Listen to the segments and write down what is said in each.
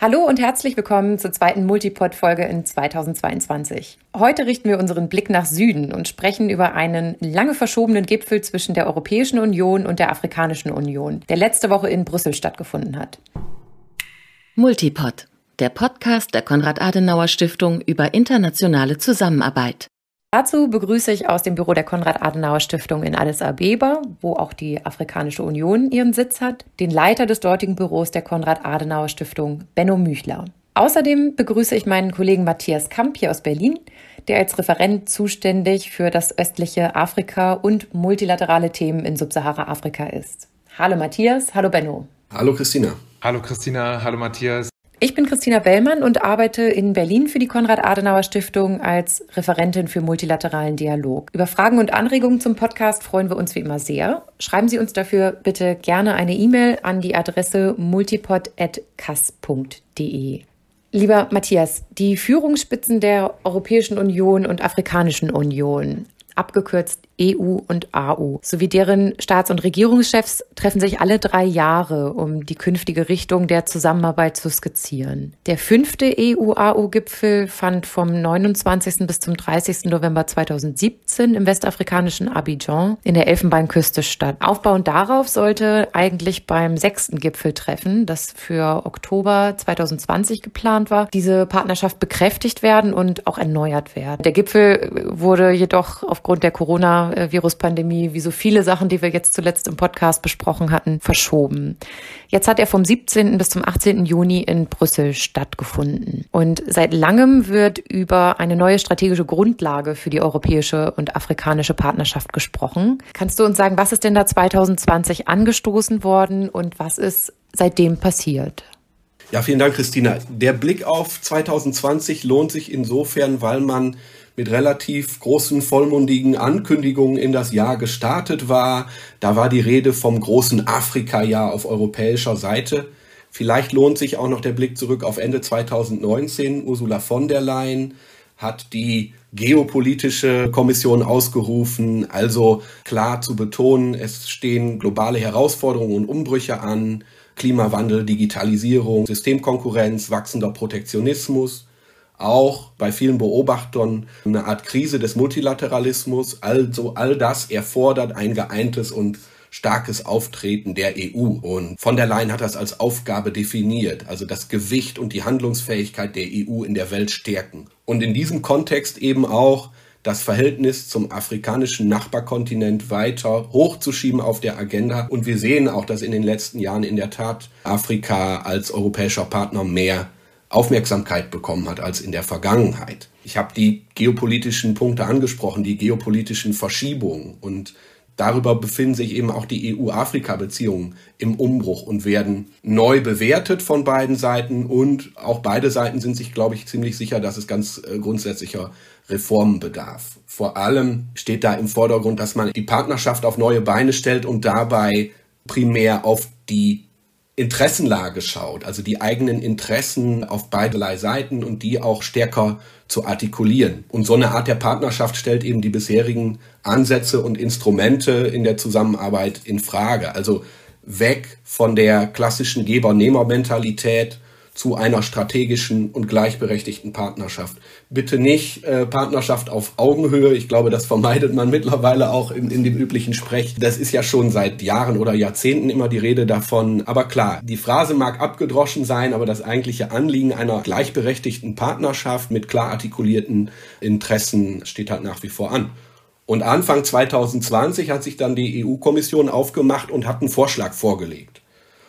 Hallo und herzlich willkommen zur zweiten Multipod-Folge in 2022. Heute richten wir unseren Blick nach Süden und sprechen über einen lange verschobenen Gipfel zwischen der Europäischen Union und der Afrikanischen Union, der letzte Woche in Brüssel stattgefunden hat. Multipod, der Podcast der Konrad-Adenauer-Stiftung über internationale Zusammenarbeit. Dazu begrüße ich aus dem Büro der Konrad-Adenauer-Stiftung in Addis Abeba, wo auch die Afrikanische Union ihren Sitz hat, den Leiter des dortigen Büros der Konrad-Adenauer-Stiftung, Benno Müchler. Außerdem begrüße ich meinen Kollegen Matthias Kamp hier aus Berlin, der als Referent zuständig für das östliche Afrika und multilaterale Themen in Subsahara-Afrika ist. Hallo Matthias, hallo Benno. Hallo Christina. Hallo Christina, hallo Matthias. Ich bin Christina Bellmann und arbeite in Berlin für die Konrad-Adenauer-Stiftung als Referentin für multilateralen Dialog. Über Fragen und Anregungen zum Podcast freuen wir uns wie immer sehr. Schreiben Sie uns dafür bitte gerne eine E-Mail an die Adresse multipod.kass.de. Lieber Matthias, die Führungsspitzen der Europäischen Union und Afrikanischen Union, abgekürzt EU und AU sowie deren Staats- und Regierungschefs treffen sich alle drei Jahre, um die künftige Richtung der Zusammenarbeit zu skizzieren. Der fünfte EU-AU-Gipfel fand vom 29. bis zum 30. November 2017 im westafrikanischen Abidjan in der Elfenbeinküste statt. Aufbauend darauf sollte eigentlich beim sechsten Gipfeltreffen, das für Oktober 2020 geplant war, diese Partnerschaft bekräftigt werden und auch erneuert werden. Der Gipfel wurde jedoch aufgrund der Corona Corona-Virus-Pandemie, wie so viele Sachen, die wir jetzt zuletzt im Podcast besprochen hatten, verschoben. Jetzt hat er vom 17. bis zum 18. Juni in Brüssel stattgefunden. Und seit langem wird über eine neue strategische Grundlage für die europäische und afrikanische Partnerschaft gesprochen. Kannst du uns sagen, was ist denn da 2020 angestoßen worden und was ist seitdem passiert? Ja, vielen Dank, Christina. Der Blick auf 2020 lohnt sich insofern, weil man mit relativ großen vollmundigen Ankündigungen in das Jahr gestartet war. Da war die Rede vom großen Afrika-Jahr auf europäischer Seite. Vielleicht lohnt sich auch noch der Blick zurück auf Ende 2019. Ursula von der Leyen hat die geopolitische Kommission ausgerufen, also klar zu betonen, es stehen globale Herausforderungen und Umbrüche an, Klimawandel, Digitalisierung, Systemkonkurrenz, wachsender Protektionismus auch bei vielen Beobachtern eine Art Krise des Multilateralismus. Also all das erfordert ein geeintes und starkes Auftreten der EU. Und von der Leyen hat das als Aufgabe definiert, also das Gewicht und die Handlungsfähigkeit der EU in der Welt stärken. Und in diesem Kontext eben auch das Verhältnis zum afrikanischen Nachbarkontinent weiter hochzuschieben auf der Agenda. Und wir sehen auch, dass in den letzten Jahren in der Tat Afrika als europäischer Partner mehr Aufmerksamkeit bekommen hat als in der Vergangenheit. Ich habe die geopolitischen Punkte angesprochen, die geopolitischen Verschiebungen und darüber befinden sich eben auch die EU-Afrika-Beziehungen im Umbruch und werden neu bewertet von beiden Seiten und auch beide Seiten sind sich, glaube ich, ziemlich sicher, dass es ganz äh, grundsätzlicher Reformen bedarf. Vor allem steht da im Vordergrund, dass man die Partnerschaft auf neue Beine stellt und dabei primär auf die Interessenlage schaut, also die eigenen Interessen auf beiderlei Seiten und die auch stärker zu artikulieren. Und so eine Art der Partnerschaft stellt eben die bisherigen Ansätze und Instrumente in der Zusammenarbeit in Frage. Also weg von der klassischen Geber-Nehmer-Mentalität zu einer strategischen und gleichberechtigten Partnerschaft. Bitte nicht äh, Partnerschaft auf Augenhöhe. Ich glaube, das vermeidet man mittlerweile auch in, in dem üblichen Sprech. Das ist ja schon seit Jahren oder Jahrzehnten immer die Rede davon. Aber klar, die Phrase mag abgedroschen sein, aber das eigentliche Anliegen einer gleichberechtigten Partnerschaft mit klar artikulierten Interessen steht halt nach wie vor an. Und Anfang 2020 hat sich dann die EU-Kommission aufgemacht und hat einen Vorschlag vorgelegt.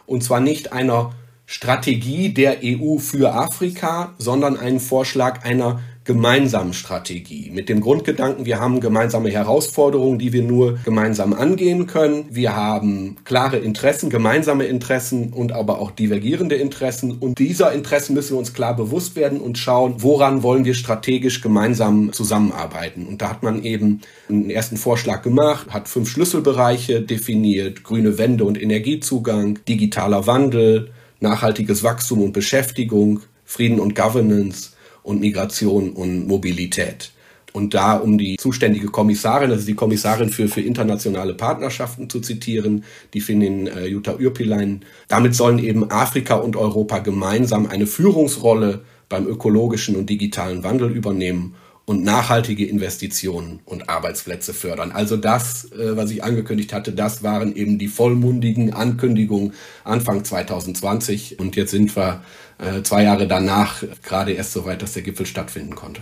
Und zwar nicht einer Strategie der EU für Afrika, sondern einen Vorschlag einer gemeinsamen Strategie mit dem Grundgedanken, wir haben gemeinsame Herausforderungen, die wir nur gemeinsam angehen können. Wir haben klare Interessen, gemeinsame Interessen und aber auch divergierende Interessen. Und dieser Interessen müssen wir uns klar bewusst werden und schauen, woran wollen wir strategisch gemeinsam zusammenarbeiten. Und da hat man eben einen ersten Vorschlag gemacht, hat fünf Schlüsselbereiche definiert, grüne Wende und Energiezugang, digitaler Wandel, nachhaltiges Wachstum und Beschäftigung, Frieden und Governance und Migration und Mobilität. Und da, um die zuständige Kommissarin, ist die Kommissarin für, für internationale Partnerschaften zu zitieren, die Finnin äh, Jutta Yrpilein, damit sollen eben Afrika und Europa gemeinsam eine Führungsrolle beim ökologischen und digitalen Wandel übernehmen und nachhaltige Investitionen und Arbeitsplätze fördern. Also das, äh, was ich angekündigt hatte, das waren eben die vollmundigen Ankündigungen Anfang 2020. Und jetzt sind wir äh, zwei Jahre danach gerade erst so weit, dass der Gipfel stattfinden konnte.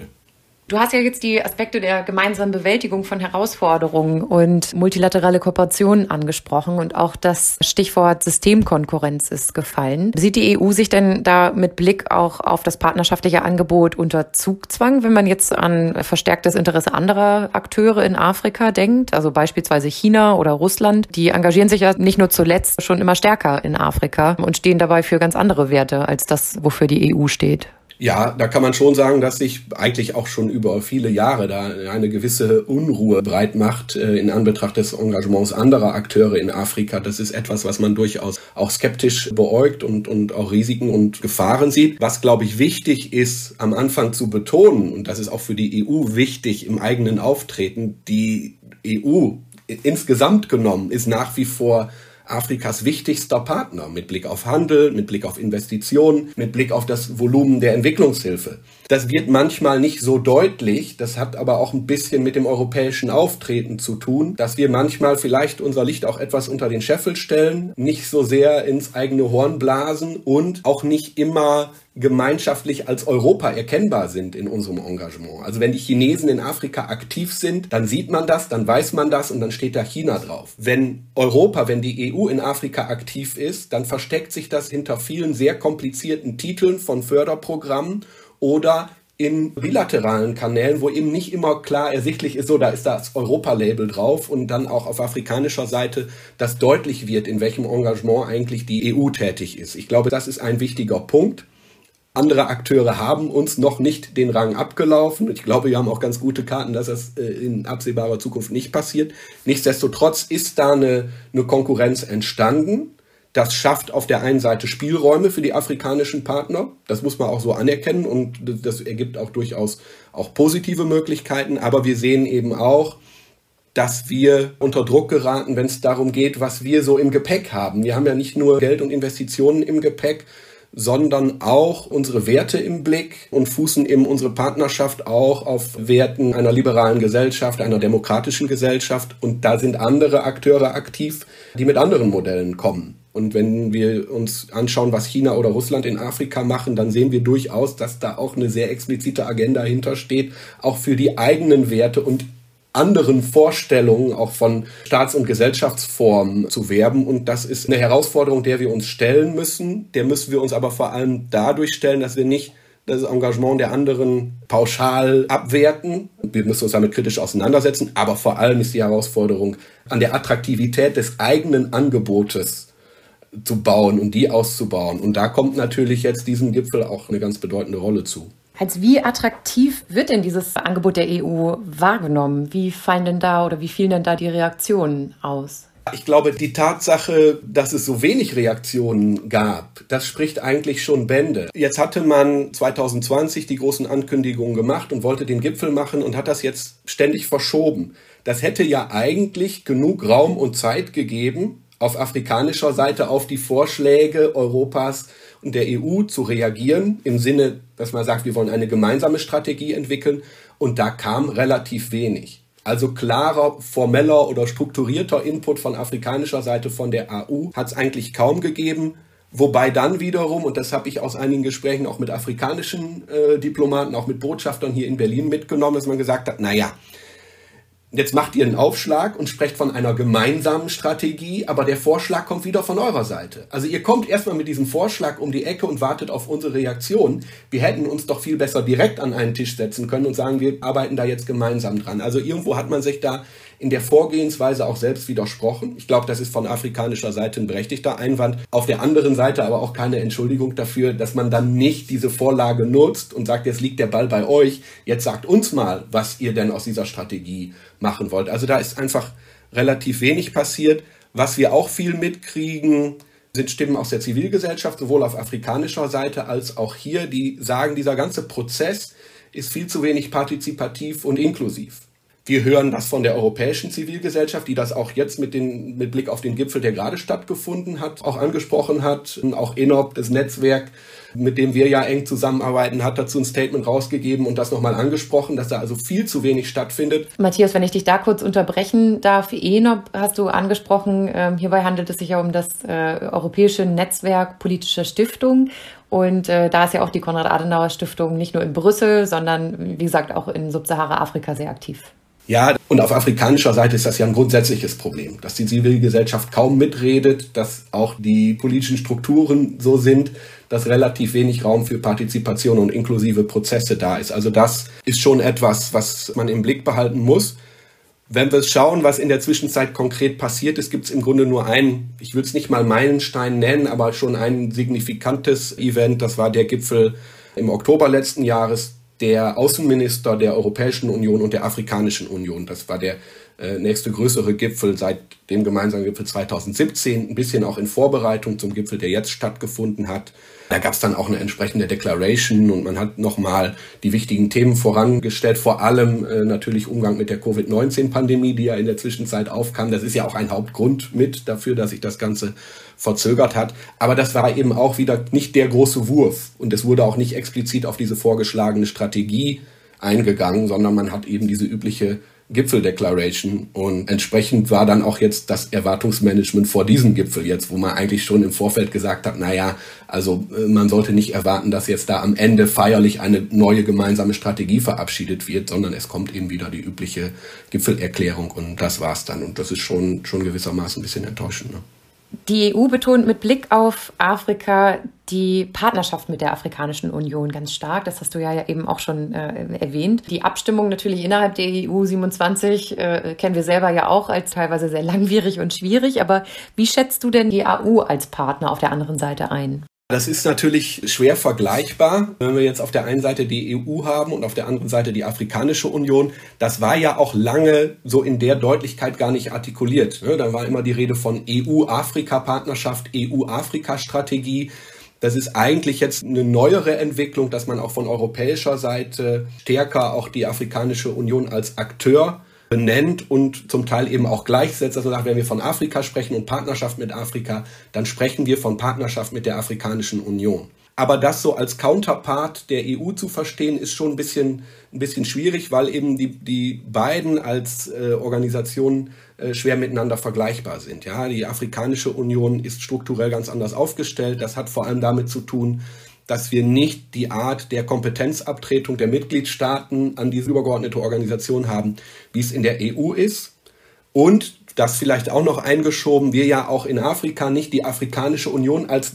Du hast ja jetzt die Aspekte der gemeinsamen Bewältigung von Herausforderungen und multilaterale Kooperation angesprochen und auch das Stichwort Systemkonkurrenz ist gefallen. Sieht die EU sich denn da mit Blick auch auf das partnerschaftliche Angebot unter Zugzwang, wenn man jetzt an verstärktes Interesse anderer Akteure in Afrika denkt, also beispielsweise China oder Russland? Die engagieren sich ja nicht nur zuletzt schon immer stärker in Afrika und stehen dabei für ganz andere Werte als das, wofür die EU steht. Ja, da kann man schon sagen, dass sich eigentlich auch schon über viele Jahre da eine gewisse Unruhe breit macht äh, in Anbetracht des Engagements anderer Akteure in Afrika. Das ist etwas, was man durchaus auch skeptisch beäugt und, und auch Risiken und Gefahren sieht. Was, glaube ich, wichtig ist, am Anfang zu betonen, und das ist auch für die EU wichtig im eigenen Auftreten, die EU insgesamt genommen ist nach wie vor Afrikas wichtigster Partner mit Blick auf Handel, mit Blick auf Investitionen, mit Blick auf das Volumen der Entwicklungshilfe. Das wird manchmal nicht so deutlich, das hat aber auch ein bisschen mit dem europäischen Auftreten zu tun, dass wir manchmal vielleicht unser Licht auch etwas unter den Scheffel stellen, nicht so sehr ins eigene Horn blasen und auch nicht immer gemeinschaftlich als Europa erkennbar sind in unserem Engagement. Also wenn die Chinesen in Afrika aktiv sind, dann sieht man das, dann weiß man das und dann steht da China drauf. Wenn Europa, wenn die EU in Afrika aktiv ist, dann versteckt sich das hinter vielen sehr komplizierten Titeln von Förderprogrammen oder in bilateralen Kanälen, wo eben nicht immer klar ersichtlich ist, so da ist das Europa-Label drauf und dann auch auf afrikanischer Seite, dass deutlich wird, in welchem Engagement eigentlich die EU tätig ist. Ich glaube, das ist ein wichtiger Punkt. Andere Akteure haben uns noch nicht den Rang abgelaufen. Ich glaube, wir haben auch ganz gute Karten, dass das äh, in absehbarer Zukunft nicht passiert. Nichtsdestotrotz ist da eine, eine Konkurrenz entstanden. Das schafft auf der einen Seite Spielräume für die afrikanischen Partner. Das muss man auch so anerkennen und das ergibt auch durchaus auch positive Möglichkeiten. Aber wir sehen eben auch, dass wir unter Druck geraten, wenn es darum geht, was wir so im Gepäck haben. Wir haben ja nicht nur Geld und Investitionen im Gepäck, sondern auch unsere Werte im Blick und fußen eben unsere Partnerschaft auch auf Werten einer liberalen Gesellschaft, einer demokratischen Gesellschaft. Und da sind andere Akteure aktiv, die mit anderen Modellen kommen. Und wenn wir uns anschauen, was China oder Russland in Afrika machen, dann sehen wir durchaus, dass da auch eine sehr explizite Agenda hintersteht, auch für die eigenen Werte und anderen Vorstellungen auch von Staats- und Gesellschaftsformen zu werben. Und das ist eine Herausforderung, der wir uns stellen müssen. Der müssen wir uns aber vor allem dadurch stellen, dass wir nicht das Engagement der anderen pauschal abwerten. Wir müssen uns damit kritisch auseinandersetzen. Aber vor allem ist die Herausforderung, an der Attraktivität des eigenen Angebotes zu bauen und die auszubauen. Und da kommt natürlich jetzt diesem Gipfel auch eine ganz bedeutende Rolle zu. Als wie attraktiv wird denn dieses Angebot der EU wahrgenommen? Wie fallen denn da oder wie fielen denn da die Reaktionen aus? Ich glaube, die Tatsache, dass es so wenig Reaktionen gab, das spricht eigentlich schon Bände. Jetzt hatte man 2020 die großen Ankündigungen gemacht und wollte den Gipfel machen und hat das jetzt ständig verschoben. Das hätte ja eigentlich genug Raum und Zeit gegeben, auf afrikanischer Seite auf die Vorschläge Europas und der EU zu reagieren, im Sinne, dass man sagt, wir wollen eine gemeinsame Strategie entwickeln. Und da kam relativ wenig. Also klarer, formeller oder strukturierter Input von afrikanischer Seite von der AU hat es eigentlich kaum gegeben. Wobei dann wiederum, und das habe ich aus einigen Gesprächen auch mit afrikanischen äh, Diplomaten, auch mit Botschaftern hier in Berlin mitgenommen, dass man gesagt hat, naja, Jetzt macht ihr einen Aufschlag und sprecht von einer gemeinsamen Strategie, aber der Vorschlag kommt wieder von eurer Seite. Also ihr kommt erstmal mit diesem Vorschlag um die Ecke und wartet auf unsere Reaktion. Wir hätten uns doch viel besser direkt an einen Tisch setzen können und sagen, wir arbeiten da jetzt gemeinsam dran. Also irgendwo hat man sich da in der Vorgehensweise auch selbst widersprochen. Ich glaube, das ist von afrikanischer Seite ein berechtigter Einwand. Auf der anderen Seite aber auch keine Entschuldigung dafür, dass man dann nicht diese Vorlage nutzt und sagt, jetzt liegt der Ball bei euch. Jetzt sagt uns mal, was ihr denn aus dieser Strategie machen wollt. Also da ist einfach relativ wenig passiert. Was wir auch viel mitkriegen, sind Stimmen aus der Zivilgesellschaft, sowohl auf afrikanischer Seite als auch hier, die sagen, dieser ganze Prozess ist viel zu wenig partizipativ und inklusiv. Wir hören das von der europäischen Zivilgesellschaft, die das auch jetzt mit, den, mit Blick auf den Gipfel, der gerade stattgefunden hat, auch angesprochen hat. Auch ENOP, das Netzwerk, mit dem wir ja eng zusammenarbeiten, hat dazu ein Statement rausgegeben und das nochmal angesprochen, dass da also viel zu wenig stattfindet. Matthias, wenn ich dich da kurz unterbrechen darf, ENOP hast du angesprochen. Ähm, hierbei handelt es sich ja um das äh, Europäische Netzwerk politischer Stiftungen. Und äh, da ist ja auch die Konrad-Adenauer-Stiftung nicht nur in Brüssel, sondern wie gesagt auch in Subsahara-Afrika sehr aktiv. Ja, und auf afrikanischer Seite ist das ja ein grundsätzliches Problem, dass die Zivilgesellschaft kaum mitredet, dass auch die politischen Strukturen so sind, dass relativ wenig Raum für Partizipation und inklusive Prozesse da ist. Also das ist schon etwas, was man im Blick behalten muss. Wenn wir schauen, was in der Zwischenzeit konkret passiert ist, gibt es im Grunde nur ein, ich will es nicht mal Meilenstein nennen, aber schon ein signifikantes Event. Das war der Gipfel im Oktober letzten Jahres der Außenminister der Europäischen Union und der Afrikanischen Union. Das war der äh, nächste größere Gipfel seit dem gemeinsamen Gipfel 2017, ein bisschen auch in Vorbereitung zum Gipfel, der jetzt stattgefunden hat. Da gab es dann auch eine entsprechende Declaration und man hat nochmal die wichtigen Themen vorangestellt, vor allem äh, natürlich Umgang mit der Covid-19-Pandemie, die ja in der Zwischenzeit aufkam. Das ist ja auch ein Hauptgrund mit dafür, dass sich das Ganze verzögert hat. Aber das war eben auch wieder nicht der große Wurf und es wurde auch nicht explizit auf diese vorgeschlagene Strategie eingegangen, sondern man hat eben diese übliche Gipfeldeclaration und entsprechend war dann auch jetzt das Erwartungsmanagement vor diesem Gipfel jetzt, wo man eigentlich schon im Vorfeld gesagt hat, na ja, also äh, man sollte nicht erwarten, dass jetzt da am Ende feierlich eine neue gemeinsame Strategie verabschiedet wird, sondern es kommt eben wieder die übliche Gipfelerklärung und das war's dann und das ist schon schon gewissermaßen ein bisschen enttäuschend. Ne? Die EU betont mit Blick auf Afrika die Partnerschaft mit der Afrikanischen Union ganz stark. Das hast du ja eben auch schon äh, erwähnt. Die Abstimmung natürlich innerhalb der EU 27 äh, kennen wir selber ja auch als teilweise sehr langwierig und schwierig. Aber wie schätzt du denn die AU als Partner auf der anderen Seite ein? Das ist natürlich schwer vergleichbar, wenn wir jetzt auf der einen Seite die EU haben und auf der anderen Seite die Afrikanische Union. Das war ja auch lange so in der Deutlichkeit gar nicht artikuliert. Ne? Da war immer die Rede von EU-Afrika-Partnerschaft, EU-Afrika-Strategie. Das ist eigentlich jetzt eine neuere Entwicklung, dass man auch von europäischer Seite stärker auch die Afrikanische Union als Akteur benennt und zum Teil eben auch gleichsetzt. Also wenn wir von Afrika sprechen und Partnerschaft mit Afrika, dann sprechen wir von Partnerschaft mit der Afrikanischen Union. Aber das so als Counterpart der EU zu verstehen, ist schon ein bisschen, ein bisschen schwierig, weil eben die, die beiden als äh, Organisationen äh, schwer miteinander vergleichbar sind. Ja, die Afrikanische Union ist strukturell ganz anders aufgestellt. Das hat vor allem damit zu tun, dass wir nicht die Art der Kompetenzabtretung der Mitgliedstaaten an diese übergeordnete Organisation haben, wie es in der EU ist. Und das vielleicht auch noch eingeschoben, wir ja auch in Afrika nicht die Afrikanische Union als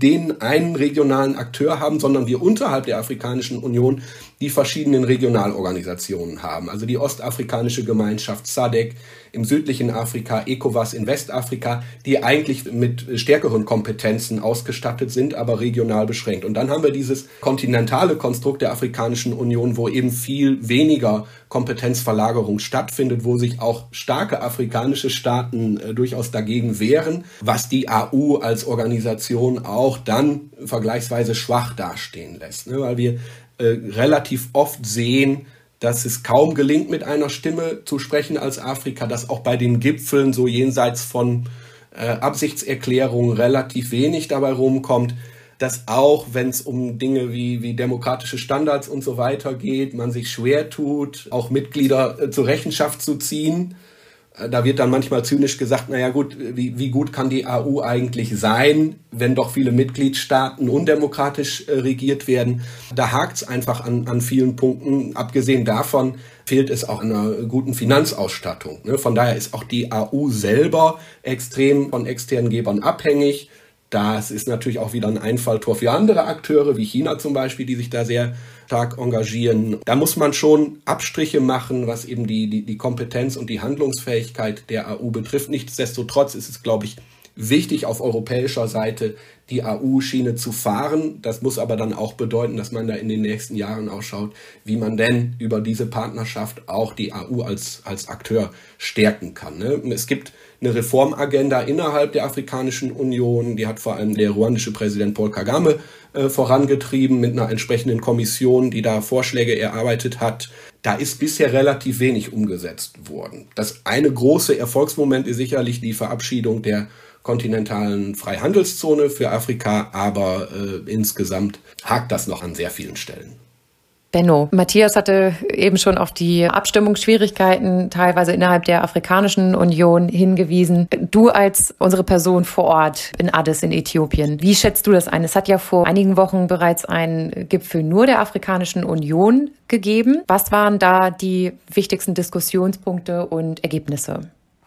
den einen regionalen Akteur haben, sondern wir unterhalb der Afrikanischen Union die verschiedenen Regionalorganisationen haben. Also die Ostafrikanische Gemeinschaft SADC im südlichen Afrika, ECOWAS in Westafrika, die eigentlich mit stärkeren Kompetenzen ausgestattet sind, aber regional beschränkt. Und dann haben wir dieses kontinentale Konstrukt der Afrikanischen Union, wo eben viel weniger Kompetenzverlagerung stattfindet, wo sich auch starke afrikanische Staaten äh, durchaus dagegen wehren, was die AU als Organisation auch dann vergleichsweise schwach dastehen lässt, ne? weil wir äh, relativ oft sehen, dass es kaum gelingt, mit einer Stimme zu sprechen als Afrika, dass auch bei den Gipfeln so jenseits von äh, Absichtserklärungen relativ wenig dabei rumkommt, dass auch wenn es um Dinge wie, wie demokratische Standards und so weiter geht, man sich schwer tut, auch Mitglieder äh, zur Rechenschaft zu ziehen da wird dann manchmal zynisch gesagt, naja gut, wie, wie gut kann die AU eigentlich sein, wenn doch viele Mitgliedstaaten undemokratisch äh, regiert werden. Da hakt es einfach an, an vielen Punkten. Abgesehen davon fehlt es auch an einer guten Finanzausstattung. Ne? Von daher ist auch die AU selber extrem von externen Gebern abhängig. Das ist natürlich auch wieder ein Einfalltor für andere Akteure, wie China zum Beispiel, die sich da sehr stark engagieren. Da muss man schon Abstriche machen, was eben die, die, die Kompetenz und die Handlungsfähigkeit der AU betrifft. Nichtsdestotrotz ist es, glaube ich, wichtig auf europäischer Seite die AU-Schiene zu fahren. Das muss aber dann auch bedeuten, dass man da in den nächsten Jahren auch schaut, wie man denn über diese Partnerschaft auch die AU als, als Akteur stärken kann. Ne? Es gibt eine Reformagenda innerhalb der Afrikanischen Union, die hat vor allem der ruandische Präsident Paul Kagame äh, vorangetrieben mit einer entsprechenden Kommission, die da Vorschläge erarbeitet hat. Da ist bisher relativ wenig umgesetzt worden. Das eine große Erfolgsmoment ist sicherlich die Verabschiedung der kontinentalen Freihandelszone für Afrika, aber äh, insgesamt hakt das noch an sehr vielen Stellen. Benno, Matthias hatte eben schon auf die Abstimmungsschwierigkeiten teilweise innerhalb der Afrikanischen Union hingewiesen. Du als unsere Person vor Ort in Addis in Äthiopien, wie schätzt du das ein? Es hat ja vor einigen Wochen bereits einen Gipfel nur der Afrikanischen Union gegeben. Was waren da die wichtigsten Diskussionspunkte und Ergebnisse?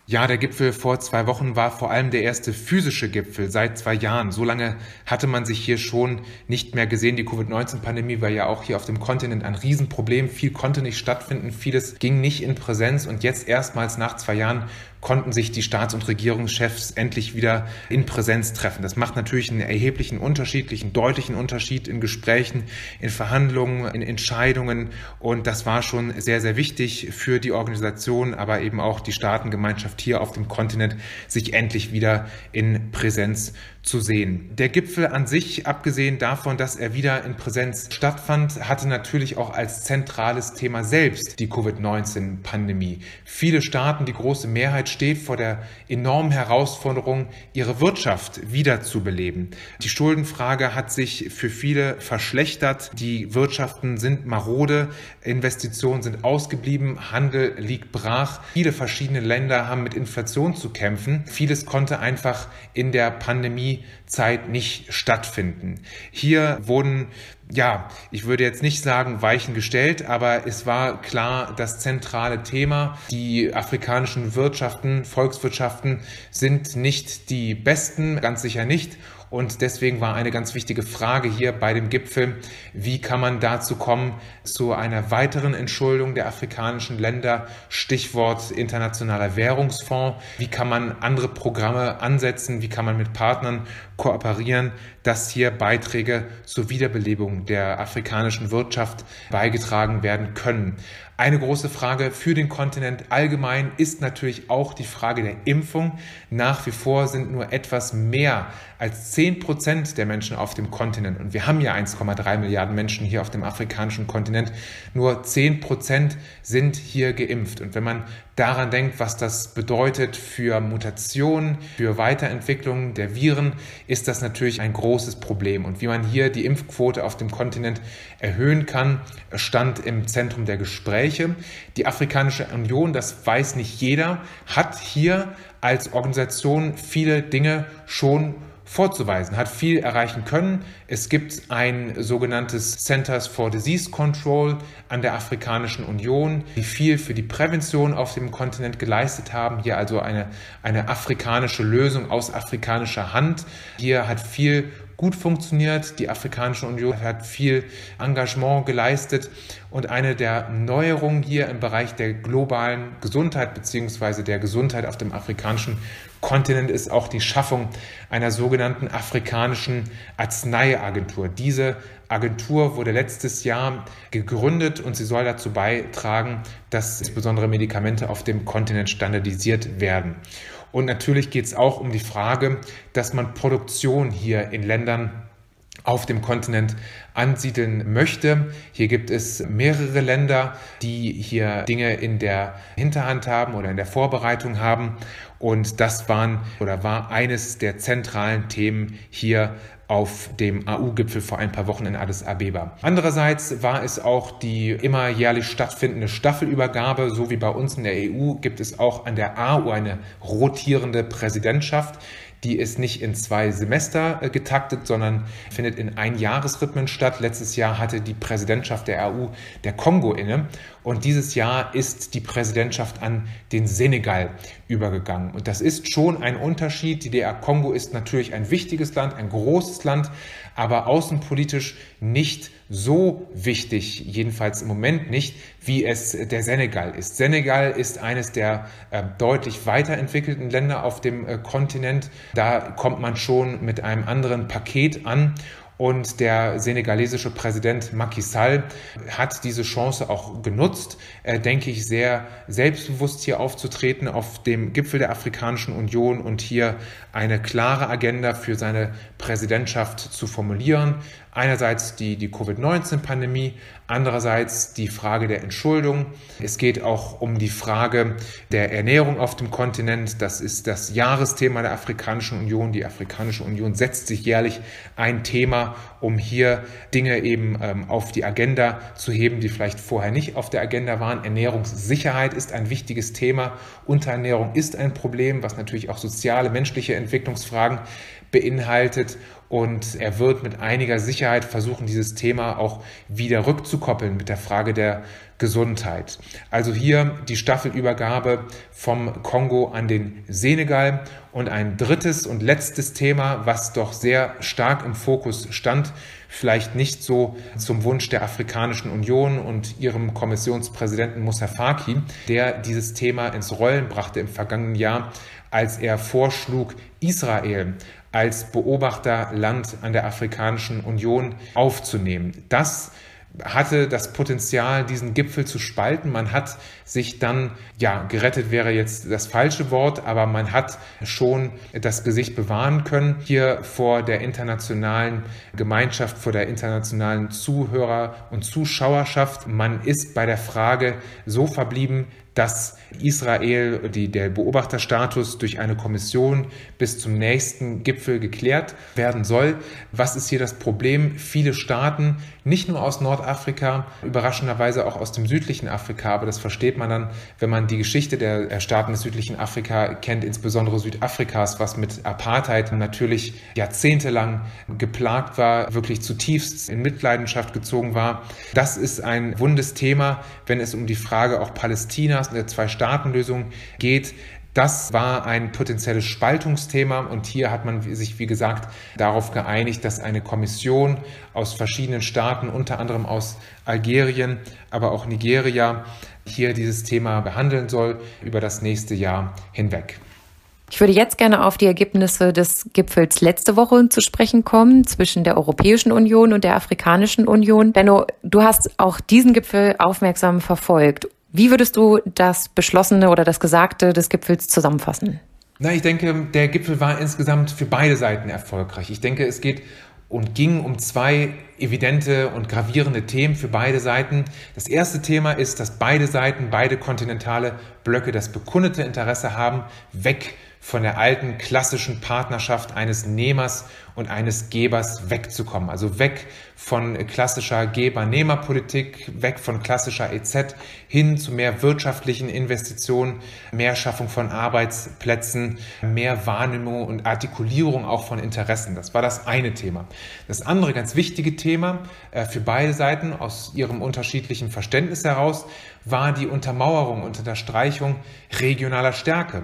Ja, der Gipfel vor zwei Wochen war vor allem der erste physische Gipfel seit zwei Jahren. So lange hatte man sich hier schon nicht mehr gesehen. Die Covid-19-Pandemie war ja auch hier auf dem Kontinent ein Riesenproblem. Viel konnte nicht stattfinden, vieles ging nicht in Präsenz und jetzt erstmals nach zwei Jahren konnten sich die Staats- und Regierungschefs endlich wieder in Präsenz treffen. Das macht natürlich einen erheblichen unterschiedlichen, deutlichen Unterschied in Gesprächen, in Verhandlungen, in Entscheidungen. Und das war schon sehr, sehr wichtig für die Organisation, aber eben auch die Staatengemeinschaft hier auf dem Kontinent, sich endlich wieder in Präsenz zu sehen. Der Gipfel an sich, abgesehen davon, dass er wieder in Präsenz stattfand, hatte natürlich auch als zentrales Thema selbst die Covid-19-Pandemie. Viele Staaten, die große Mehrheit steht vor der enormen Herausforderung, ihre Wirtschaft wiederzubeleben. Die Schuldenfrage hat sich für viele verschlechtert. Die Wirtschaften sind marode, Investitionen sind ausgeblieben, Handel liegt brach. Viele verschiedene Länder haben mit Inflation zu kämpfen. Vieles konnte einfach in der Pandemie Zeit nicht stattfinden. Hier wurden ja, ich würde jetzt nicht sagen Weichen gestellt, aber es war klar das zentrale Thema. Die afrikanischen Wirtschaften, Volkswirtschaften sind nicht die besten, ganz sicher nicht. Und deswegen war eine ganz wichtige Frage hier bei dem Gipfel, wie kann man dazu kommen, zu einer weiteren Entschuldung der afrikanischen Länder, Stichwort internationaler Währungsfonds, wie kann man andere Programme ansetzen, wie kann man mit Partnern kooperieren, dass hier Beiträge zur Wiederbelebung der afrikanischen Wirtschaft beigetragen werden können. Eine große Frage für den Kontinent allgemein ist natürlich auch die Frage der Impfung. Nach wie vor sind nur etwas mehr als 10 Prozent der Menschen auf dem Kontinent, und wir haben ja 1,3 Milliarden Menschen hier auf dem afrikanischen Kontinent, nur 10 Prozent sind hier geimpft. Und wenn man daran denkt, was das bedeutet für Mutationen, für Weiterentwicklung der Viren, ist das natürlich ein großes Problem. Und wie man hier die Impfquote auf dem Kontinent erhöhen kann, stand im Zentrum der Gespräche. Die Afrikanische Union, das weiß nicht jeder, hat hier als Organisation viele Dinge schon vorzuweisen, hat viel erreichen können. Es gibt ein sogenanntes Centers for Disease Control an der Afrikanischen Union, die viel für die Prävention auf dem Kontinent geleistet haben. Hier also eine, eine afrikanische Lösung aus afrikanischer Hand. Hier hat viel gut funktioniert. Die Afrikanische Union hat viel Engagement geleistet und eine der Neuerungen hier im Bereich der globalen Gesundheit beziehungsweise der Gesundheit auf dem afrikanischen Kontinent ist auch die Schaffung einer sogenannten afrikanischen Arzneiagentur. Diese Agentur wurde letztes Jahr gegründet und sie soll dazu beitragen, dass insbesondere Medikamente auf dem Kontinent standardisiert werden. Und natürlich geht es auch um die Frage, dass man Produktion hier in Ländern auf dem Kontinent ansiedeln möchte. Hier gibt es mehrere Länder, die hier Dinge in der Hinterhand haben oder in der Vorbereitung haben. Und das waren oder war eines der zentralen Themen hier auf dem AU-Gipfel vor ein paar Wochen in Addis Abeba. Andererseits war es auch die immer jährlich stattfindende Staffelübergabe. So wie bei uns in der EU gibt es auch an der AU eine rotierende Präsidentschaft. Die ist nicht in zwei Semester äh, getaktet, sondern findet in Einjahresrhythmen statt. Letztes Jahr hatte die Präsidentschaft der AU der Kongo inne und dieses Jahr ist die Präsidentschaft an den Senegal übergegangen. Und das ist schon ein Unterschied. Die DR Kongo ist natürlich ein wichtiges Land, ein großes Land, aber außenpolitisch nicht so wichtig, jedenfalls im Moment nicht, wie es der Senegal ist. Senegal ist eines der äh, deutlich weiterentwickelten Länder auf dem äh, Kontinent. Da kommt man schon mit einem anderen Paket an und der senegalesische Präsident Macky Sall hat diese Chance auch genutzt, äh, denke ich, sehr selbstbewusst hier aufzutreten auf dem Gipfel der Afrikanischen Union und hier eine klare Agenda für seine Präsidentschaft zu formulieren. Einerseits die, die Covid-19-Pandemie, andererseits die Frage der Entschuldung. Es geht auch um die Frage der Ernährung auf dem Kontinent. Das ist das Jahresthema der Afrikanischen Union. Die Afrikanische Union setzt sich jährlich ein Thema, um hier Dinge eben ähm, auf die Agenda zu heben, die vielleicht vorher nicht auf der Agenda waren. Ernährungssicherheit ist ein wichtiges Thema. Unterernährung ist ein Problem, was natürlich auch soziale, menschliche Entwicklungsfragen beinhaltet und er wird mit einiger Sicherheit versuchen, dieses Thema auch wieder rückzukoppeln mit der Frage der Gesundheit. Also hier die Staffelübergabe vom Kongo an den Senegal und ein drittes und letztes Thema, was doch sehr stark im Fokus stand, vielleicht nicht so zum Wunsch der Afrikanischen Union und ihrem Kommissionspräsidenten Moussa Faki, der dieses Thema ins Rollen brachte im vergangenen Jahr, als er vorschlug, Israel als Beobachterland an der Afrikanischen Union aufzunehmen. Das hatte das Potenzial, diesen Gipfel zu spalten. Man hat sich dann, ja, gerettet wäre jetzt das falsche Wort, aber man hat schon das Gesicht bewahren können hier vor der internationalen Gemeinschaft, vor der internationalen Zuhörer- und Zuschauerschaft. Man ist bei der Frage so verblieben, dass Israel die, der Beobachterstatus durch eine Kommission bis zum nächsten Gipfel geklärt werden soll. Was ist hier das Problem? Viele Staaten, nicht nur aus Nordafrika, überraschenderweise auch aus dem südlichen Afrika, aber das versteht man dann, wenn man die Geschichte der Staaten des südlichen Afrika kennt, insbesondere Südafrikas, was mit Apartheid natürlich jahrzehntelang geplagt war, wirklich zutiefst in Mitleidenschaft gezogen war. Das ist ein wundes Thema, wenn es um die Frage auch Palästinas und der zwei Zwei-Staaten-Lösung geht. Das war ein potenzielles Spaltungsthema und hier hat man sich, wie gesagt, darauf geeinigt, dass eine Kommission aus verschiedenen Staaten, unter anderem aus Algerien, aber auch Nigeria, hier dieses Thema behandeln soll über das nächste Jahr hinweg. Ich würde jetzt gerne auf die Ergebnisse des Gipfels letzte Woche zu sprechen kommen zwischen der Europäischen Union und der Afrikanischen Union. Benno, du hast auch diesen Gipfel aufmerksam verfolgt. Wie würdest du das Beschlossene oder das Gesagte des Gipfels zusammenfassen? Na, ich denke, der Gipfel war insgesamt für beide Seiten erfolgreich. Ich denke, es geht und ging um zwei evidente und gravierende Themen für beide Seiten. Das erste Thema ist, dass beide Seiten, beide kontinentale Blöcke das bekundete Interesse haben, weg von der alten klassischen Partnerschaft eines Nehmers und eines Gebers wegzukommen. Also weg von klassischer Geber-Nehmer-Politik, weg von klassischer EZ hin zu mehr wirtschaftlichen Investitionen, mehr Schaffung von Arbeitsplätzen, mehr Wahrnehmung und Artikulierung auch von Interessen. Das war das eine Thema. Das andere ganz wichtige Thema äh, für beide Seiten aus ihrem unterschiedlichen Verständnis heraus war die Untermauerung und Unterstreichung regionaler Stärke.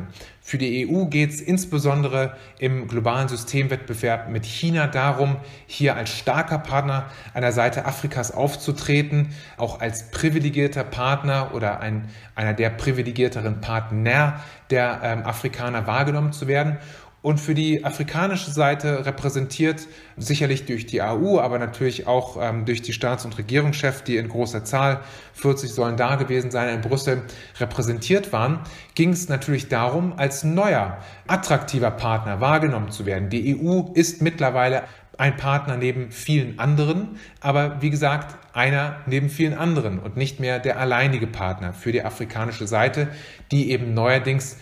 Für die EU geht es insbesondere im globalen Systemwettbewerb mit China darum, hier als starker Partner an der Seite Afrikas aufzutreten, auch als privilegierter Partner oder ein, einer der privilegierteren Partner der ähm, Afrikaner wahrgenommen zu werden und für die afrikanische Seite repräsentiert, sicherlich durch die AU, aber natürlich auch ähm, durch die Staats- und Regierungschefs, die in großer Zahl, 40 sollen da gewesen sein, in Brüssel repräsentiert waren, ging es natürlich darum, als neuer, attraktiver Partner wahrgenommen zu werden. Die EU ist mittlerweile ein Partner neben vielen anderen, aber wie gesagt, einer neben vielen anderen und nicht mehr der alleinige Partner für die afrikanische Seite, die eben neuerdings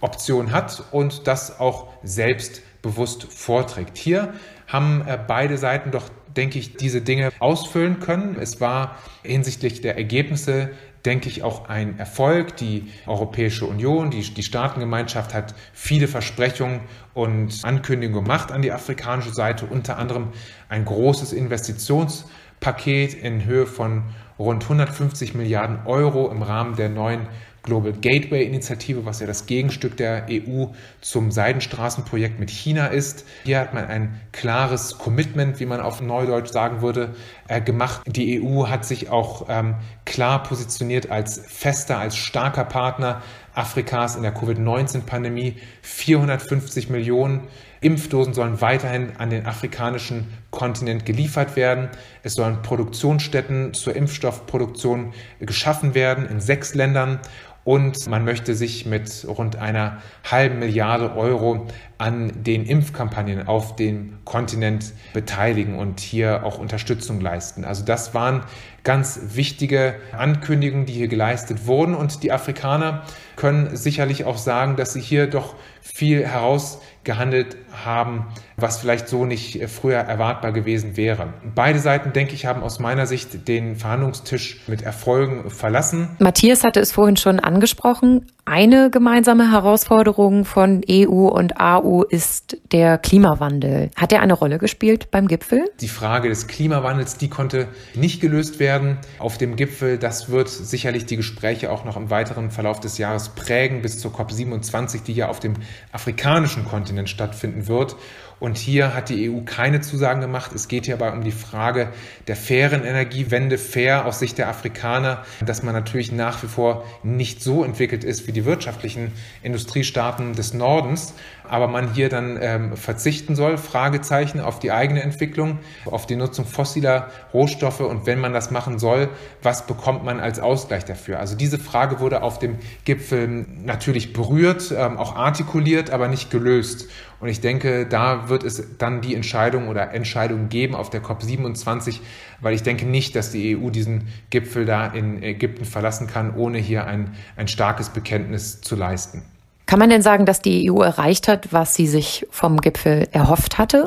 Option hat und das auch selbstbewusst vorträgt. Hier haben äh, beide Seiten doch, denke ich, diese Dinge ausfüllen können. Es war hinsichtlich der Ergebnisse denke ich, auch ein Erfolg. Die Europäische Union, die, die Staatengemeinschaft hat viele Versprechungen und Ankündigungen gemacht an die afrikanische Seite, unter anderem ein großes Investitions Paket in Höhe von rund 150 Milliarden Euro im Rahmen der neuen Global Gateway Initiative, was ja das Gegenstück der EU zum Seidenstraßenprojekt mit China ist. Hier hat man ein klares Commitment, wie man auf Neudeutsch sagen würde, äh, gemacht. Die EU hat sich auch ähm, klar positioniert als fester, als starker Partner Afrikas in der Covid-19-Pandemie. 450 Millionen Impfdosen sollen weiterhin an den afrikanischen Kontinent geliefert werden. Es sollen Produktionsstätten zur Impfstoffproduktion geschaffen werden in sechs Ländern und man möchte sich mit rund einer halben Milliarde Euro an den Impfkampagnen auf dem Kontinent beteiligen und hier auch Unterstützung leisten. Also das waren ganz wichtige Ankündigungen, die hier geleistet wurden und die Afrikaner können sicherlich auch sagen, dass sie hier doch viel herausgehandelt haben, was vielleicht so nicht früher erwartbar gewesen wäre. Beide Seiten, denke ich, haben aus meiner Sicht den Verhandlungstisch mit Erfolgen verlassen. Matthias hatte es vorhin schon angesprochen. Eine gemeinsame Herausforderung von EU und AU ist der Klimawandel. Hat er eine Rolle gespielt beim Gipfel? Die Frage des Klimawandels, die konnte nicht gelöst werden auf dem Gipfel. Das wird sicherlich die Gespräche auch noch im weiteren Verlauf des Jahres prägen bis zur COP27, die ja auf dem afrikanischen Kontinent stattfinden wird. Und hier hat die EU keine Zusagen gemacht. Es geht hierbei um die Frage der fairen Energiewende, fair aus Sicht der Afrikaner, dass man natürlich nach wie vor nicht so entwickelt ist wie die wirtschaftlichen Industriestaaten des Nordens, aber man hier dann ähm, verzichten soll, Fragezeichen auf die eigene Entwicklung, auf die Nutzung fossiler Rohstoffe und wenn man das machen soll, was bekommt man als Ausgleich dafür? Also diese Frage wurde auf dem Gipfel natürlich berührt, ähm, auch artikuliert, aber nicht gelöst. Und ich denke, da wird es dann die Entscheidung oder Entscheidung geben auf der COP27, weil ich denke nicht, dass die EU diesen Gipfel da in Ägypten verlassen kann, ohne hier ein, ein starkes Bekenntnis zu leisten. Kann man denn sagen, dass die EU erreicht hat, was sie sich vom Gipfel erhofft hatte?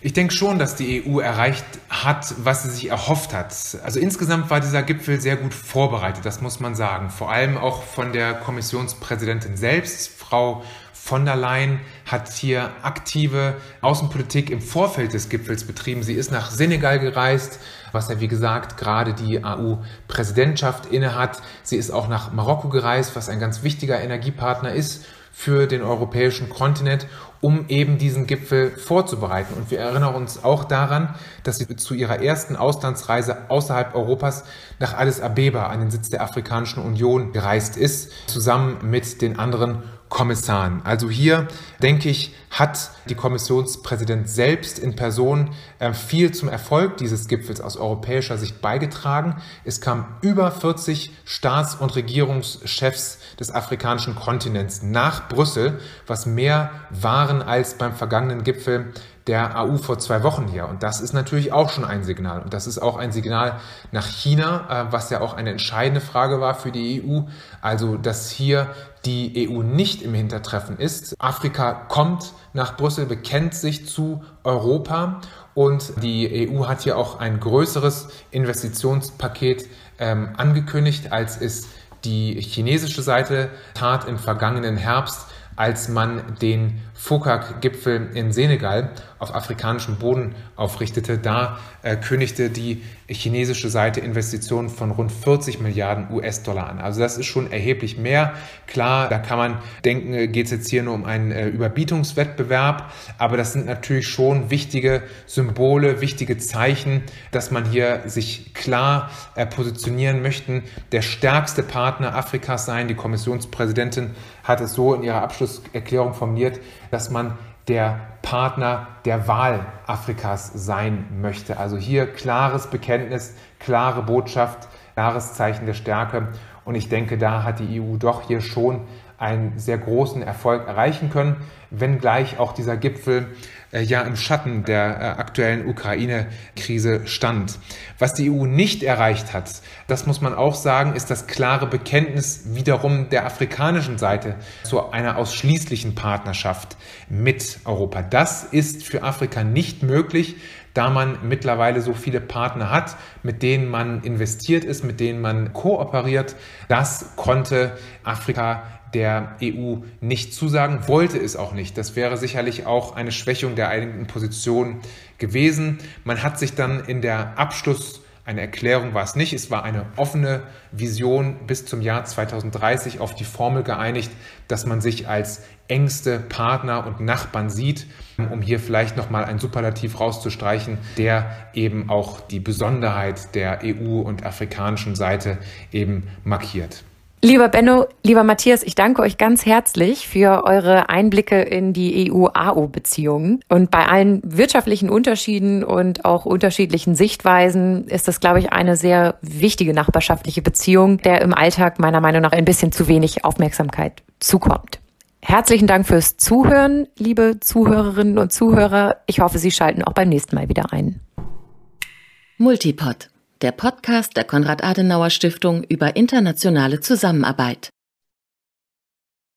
Ich denke schon, dass die EU erreicht hat, was sie sich erhofft hat. Also insgesamt war dieser Gipfel sehr gut vorbereitet, das muss man sagen. Vor allem auch von der Kommissionspräsidentin selbst, Frau von der Leyen hat hier aktive Außenpolitik im Vorfeld des Gipfels betrieben. Sie ist nach Senegal gereist, was ja wie gesagt gerade die AU-Präsidentschaft innehat. Sie ist auch nach Marokko gereist, was ein ganz wichtiger Energiepartner ist für den europäischen Kontinent, um eben diesen Gipfel vorzubereiten. Und wir erinnern uns auch daran, dass sie zu ihrer ersten Auslandsreise außerhalb Europas nach Addis Abeba, an den Sitz der Afrikanischen Union, gereist ist, zusammen mit den anderen Kommissaren. Also hier, denke ich, hat die Kommissionspräsident selbst in Person äh, viel zum Erfolg dieses Gipfels aus europäischer Sicht beigetragen. Es kamen über 40 Staats- und Regierungschefs des afrikanischen Kontinents nach Brüssel, was mehr waren als beim vergangenen Gipfel der AU vor zwei Wochen hier. Und das ist natürlich auch schon ein Signal. Und das ist auch ein Signal nach China, äh, was ja auch eine entscheidende Frage war für die EU. Also, dass hier die EU nicht im Hintertreffen ist. Afrika kommt nach Brüssel, bekennt sich zu Europa und die EU hat hier auch ein größeres Investitionspaket ähm, angekündigt, als es die chinesische Seite tat im vergangenen Herbst als man den FOCAC-Gipfel in Senegal auf afrikanischem Boden aufrichtete. Da äh, kündigte die chinesische Seite Investitionen von rund 40 Milliarden US-Dollar an. Also das ist schon erheblich mehr. Klar, da kann man denken, äh, geht es jetzt hier nur um einen äh, Überbietungswettbewerb, aber das sind natürlich schon wichtige Symbole, wichtige Zeichen, dass man hier sich klar äh, positionieren möchte, der stärkste Partner Afrikas sein. Die Kommissionspräsidentin hat es so in ihrer Abschlusserklärung formuliert, dass man der Partner der Wahl Afrikas sein möchte. Also hier klares Bekenntnis, klare Botschaft, klares Zeichen der Stärke. Und ich denke, da hat die EU doch hier schon einen sehr großen Erfolg erreichen können, wenngleich auch dieser Gipfel äh, ja im Schatten der äh, aktuellen Ukraine-Krise stand. Was die EU nicht erreicht hat, das muss man auch sagen, ist das klare Bekenntnis wiederum der afrikanischen Seite zu einer ausschließlichen Partnerschaft mit Europa. Das ist für Afrika nicht möglich, da man mittlerweile so viele Partner hat, mit denen man investiert ist, mit denen man kooperiert. Das konnte Afrika der EU nicht zusagen, wollte es auch nicht. Das wäre sicherlich auch eine Schwächung der einigen Position gewesen. Man hat sich dann in der Abschluss eine Erklärung war es nicht. Es war eine offene Vision bis zum Jahr 2030 auf die Formel geeinigt, dass man sich als engste Partner und Nachbarn sieht, um hier vielleicht nochmal ein Superlativ rauszustreichen, der eben auch die Besonderheit der EU und afrikanischen Seite eben markiert. Lieber Benno, lieber Matthias, ich danke euch ganz herzlich für eure Einblicke in die EU-AO-Beziehungen. Und bei allen wirtschaftlichen Unterschieden und auch unterschiedlichen Sichtweisen ist das, glaube ich, eine sehr wichtige nachbarschaftliche Beziehung, der im Alltag meiner Meinung nach ein bisschen zu wenig Aufmerksamkeit zukommt. Herzlichen Dank fürs Zuhören, liebe Zuhörerinnen und Zuhörer. Ich hoffe, Sie schalten auch beim nächsten Mal wieder ein. Multipod der Podcast der Konrad-Adenauer-Stiftung über internationale Zusammenarbeit.